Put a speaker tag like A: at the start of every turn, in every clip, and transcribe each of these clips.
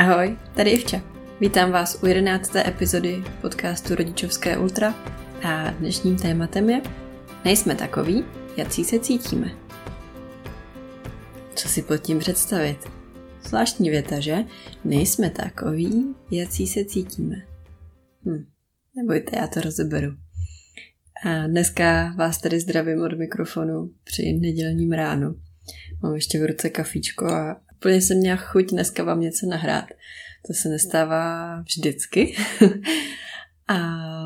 A: Ahoj, tady Ivča. Vítám vás u jedenácté epizody podcastu Rodičovské ultra a dnešním tématem je Nejsme takový, jaký se cítíme. Co si pod tím představit? Zvláštní věta, že? Nejsme takový, jaký se cítíme. Hm, nebojte, já to rozeberu. A dneska vás tady zdravím od mikrofonu při nedělním ránu. Mám ještě v ruce kafíčko a úplně jsem měla chuť dneska vám něco nahrát. To se nestává vždycky. a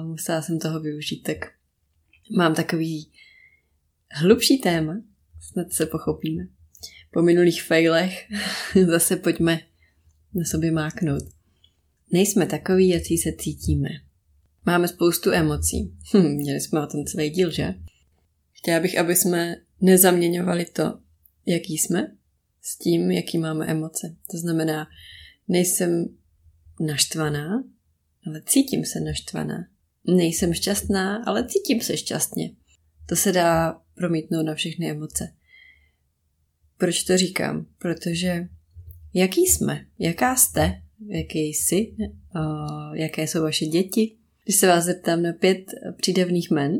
A: musela jsem toho využít, tak mám takový hlubší téma, snad se pochopíme. Po minulých failech zase pojďme na sobě máknout. Nejsme takový, jaký se cítíme. Máme spoustu emocí. Hm, měli jsme o tom celý díl, že? Chtěla bych, aby jsme nezaměňovali to, jaký jsme, s tím, jaký máme emoce. To znamená, nejsem naštvaná, ale cítím se naštvaná. Nejsem šťastná, ale cítím se šťastně. To se dá promítnout na všechny emoce. Proč to říkám? Protože jaký jsme, jaká jste, jaký jsi, jaké jsou vaše děti. Když se vás zeptám na pět přídavných men,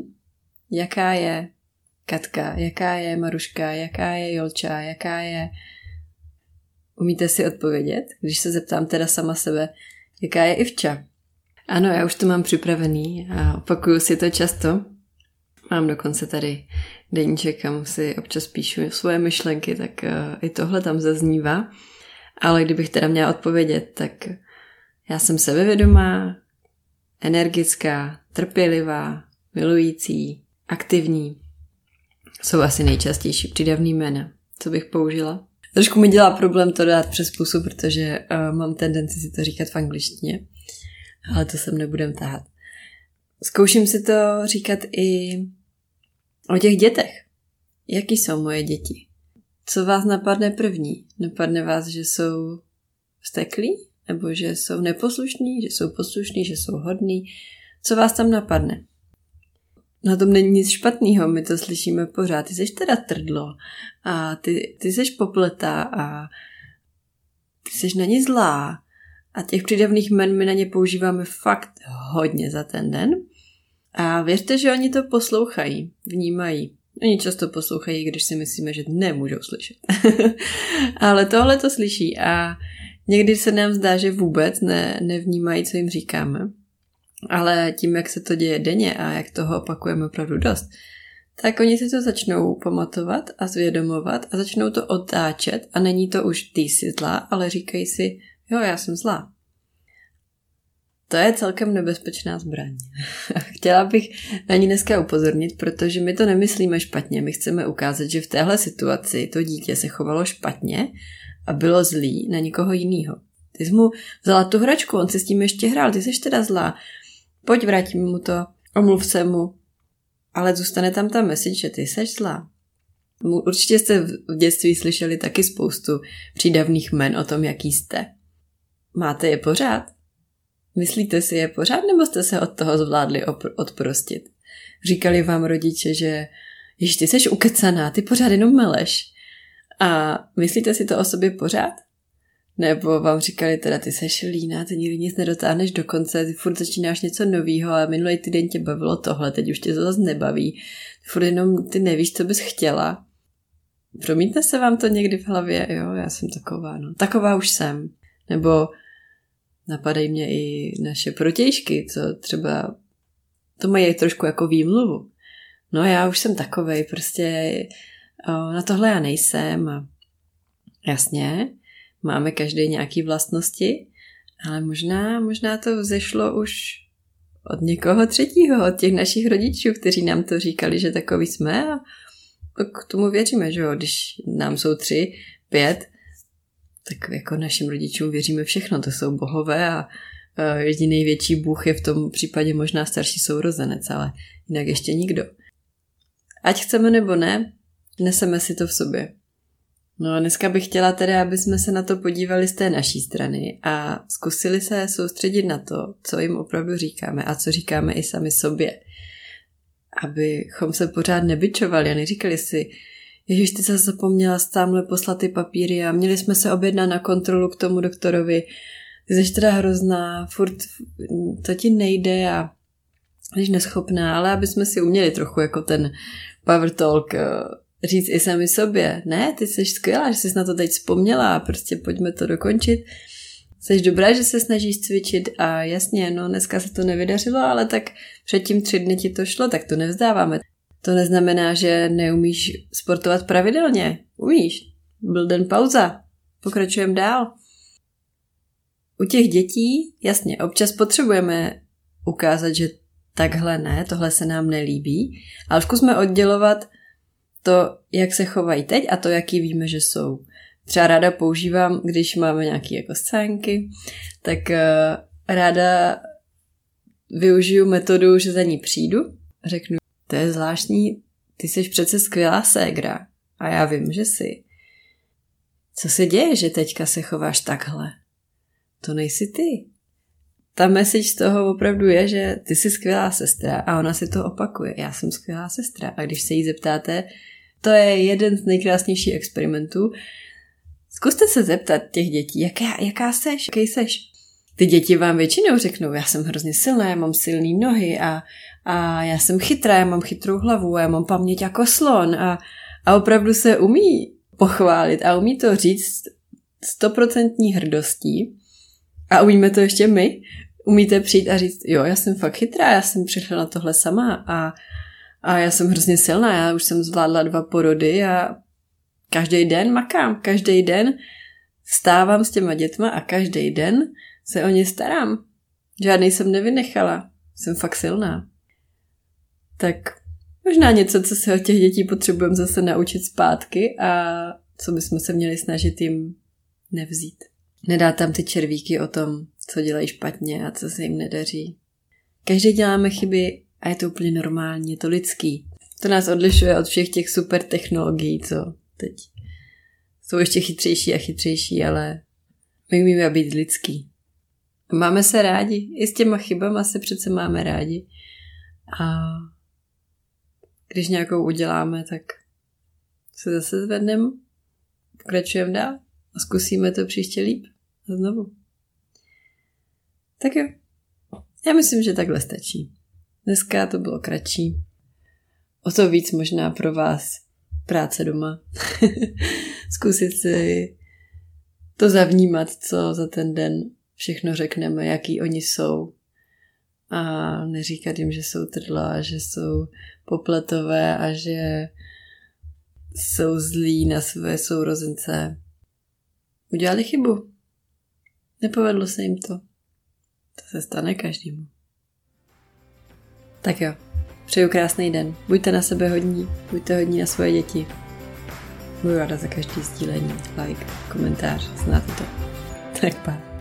A: jaká je Katka, jaká je Maruška, jaká je Jolča, jaká je... Umíte si odpovědět? Když se zeptám teda sama sebe, jaká je Ivča? Ano, já už to mám připravený a opakuju si to často. Mám dokonce tady deníček, kam si občas píšu svoje myšlenky, tak uh, i tohle tam zaznívá. Ale kdybych teda měla odpovědět, tak já jsem sebevědomá, energická, trpělivá, milující, aktivní. Jsou asi nejčastější přidavný jména. Co bych použila? Trošku mi dělá problém to dát přes pusu, protože uh, mám tendenci si to říkat v angličtině. Ale to sem nebudem tahat. Zkouším si to říkat i o těch dětech. Jaký jsou moje děti? Co vás napadne první? Napadne vás, že jsou vsteklí? Nebo že jsou neposlušní, že jsou poslušní, že jsou hodní? Co vás tam napadne? Na tom není nic špatného, my to slyšíme pořád. Ty jsi teda trdlo a ty, ty jsi popletá a ty jsi na ně zlá. A těch přídavných men my na ně používáme fakt hodně za ten den. A věřte, že oni to poslouchají, vnímají. Oni často poslouchají, když si myslíme, že nemůžou slyšet. Ale tohle to slyší a někdy se nám zdá, že vůbec ne, nevnímají, co jim říkáme. Ale tím, jak se to děje denně a jak toho opakujeme opravdu dost, tak oni si to začnou pamatovat a zvědomovat a začnou to otáčet a není to už ty jsi zlá, ale říkají si, jo, já jsem zlá. To je celkem nebezpečná zbraň. Chtěla bych na ní dneska upozornit, protože my to nemyslíme špatně. My chceme ukázat, že v téhle situaci to dítě se chovalo špatně a bylo zlý na někoho jiného. Ty jsi mu vzala tu hračku, on si s tím ještě hrál, ty jsi teda zlá. Pojď, vrátím mu to, omluv se mu. Ale zůstane tam ta message, že ty jsi zlá. Určitě jste v dětství slyšeli taky spoustu přídavných men o tom, jaký jste. Máte je pořád? Myslíte si je pořád, nebo jste se od toho zvládli odprostit? Říkali vám rodiče, že Jež ty jsi ukecaná, ty pořád jenom meleš. A myslíte si to o sobě pořád? Nebo vám říkali teda, ty seš líná, ty nikdy nic nedotáhneš do konce, ty furt začínáš něco novýho a minulý týden tě bavilo tohle, teď už tě to zase nebaví. Furt jenom ty nevíš, co bys chtěla. Promítne se vám to někdy v hlavě? Jo, já jsem taková, no. Taková už jsem. Nebo napadají mě i naše protějšky, co třeba to mají trošku jako výmluvu. No já už jsem takovej, prostě o, na tohle já nejsem jasně, máme každý nějaký vlastnosti, ale možná, možná to vzešlo už od někoho třetího, od těch našich rodičů, kteří nám to říkali, že takový jsme a k tomu věříme, že jo, když nám jsou tři, pět, tak jako našim rodičům věříme všechno, to jsou bohové a jediný větší bůh je v tom případě možná starší sourozenec, ale jinak ještě nikdo. Ať chceme nebo ne, neseme si to v sobě. No a dneska bych chtěla tedy, aby jsme se na to podívali z té naší strany a zkusili se soustředit na to, co jim opravdu říkáme a co říkáme i sami sobě. Abychom se pořád nebyčovali a neříkali si, Ježíš, ty zase zapomněla tamhle poslat ty papíry a měli jsme se objednat na kontrolu k tomu doktorovi ty jsi teda hrozná, furt to ti nejde a jsi neschopná, ale aby jsme si uměli trochu jako ten power talk eh, říct i sami sobě. Ne, ty jsi skvělá, že jsi na to teď vzpomněla a prostě pojďme to dokončit. Jsi dobrá, že se snažíš cvičit a jasně, no dneska se to nevydařilo, ale tak předtím tři dny ti to šlo, tak to nevzdáváme. To neznamená, že neumíš sportovat pravidelně. Umíš. Byl den pauza. Pokračujeme dál. U těch dětí, jasně, občas potřebujeme ukázat, že takhle ne, tohle se nám nelíbí, ale zkusme oddělovat to, jak se chovají teď a to, jaký víme, že jsou. Třeba ráda používám, když máme nějaké jako scénky, tak uh, ráda využiju metodu, že za ní přijdu řeknu, to je zvláštní, ty jsi přece skvělá ségra a já vím, že jsi. Co se děje, že teďka se chováš takhle? To nejsi ty. Ta message z toho opravdu je, že ty jsi skvělá sestra a ona si to opakuje. Já jsem skvělá sestra. A když se jí zeptáte, to je jeden z nejkrásnějších experimentů, Zkuste se zeptat těch dětí, jaká, jaká seš, jaký seš. Ty děti vám většinou řeknou, já jsem hrozně silná, já mám silné nohy a, a já jsem chytrá, já mám chytrou hlavu, já mám paměť jako slon a, a opravdu se umí pochválit a umí to říct stoprocentní hrdostí a umíme to ještě my. Umíte přijít a říct, jo, já jsem fakt chytrá, já jsem přišla na tohle sama a, a já jsem hrozně silná, já už jsem zvládla dva porody a Každý den makám, každý den stávám s těma dětma a každý den se o ně starám. Žádný jsem nevynechala. Jsem fakt silná. Tak možná něco, co se od těch dětí potřebujeme zase naučit zpátky a co bychom se měli snažit jim nevzít. Nedá tam ty červíky o tom, co dělají špatně a co se jim nedaří. Každý děláme chyby a je to úplně normální, je to lidský. To nás odlišuje od všech těch super technologií, co teď jsou ještě chytřejší a chytřejší, ale my umíme být lidský. Máme se rádi. I s těma chybama se přece máme rádi. A když nějakou uděláme, tak se zase zvedneme, pokračujeme dál a zkusíme to příště líp. A znovu. Tak jo. Já myslím, že takhle stačí. Dneska to bylo kratší. O to víc možná pro vás práce doma. Zkusit si to zavnímat, co za ten den všechno řekneme, jaký oni jsou. A neříkat jim, že jsou trdla, že jsou popletové a že jsou zlí na své sourozence. Udělali chybu. Nepovedlo se jim to. To se stane každému. Tak jo, Přeju krásný den. Buďte na sebe hodní, buďte hodní na svoje děti. Budu ráda za každý sdílení, like, komentář, znáte to. Tak pa.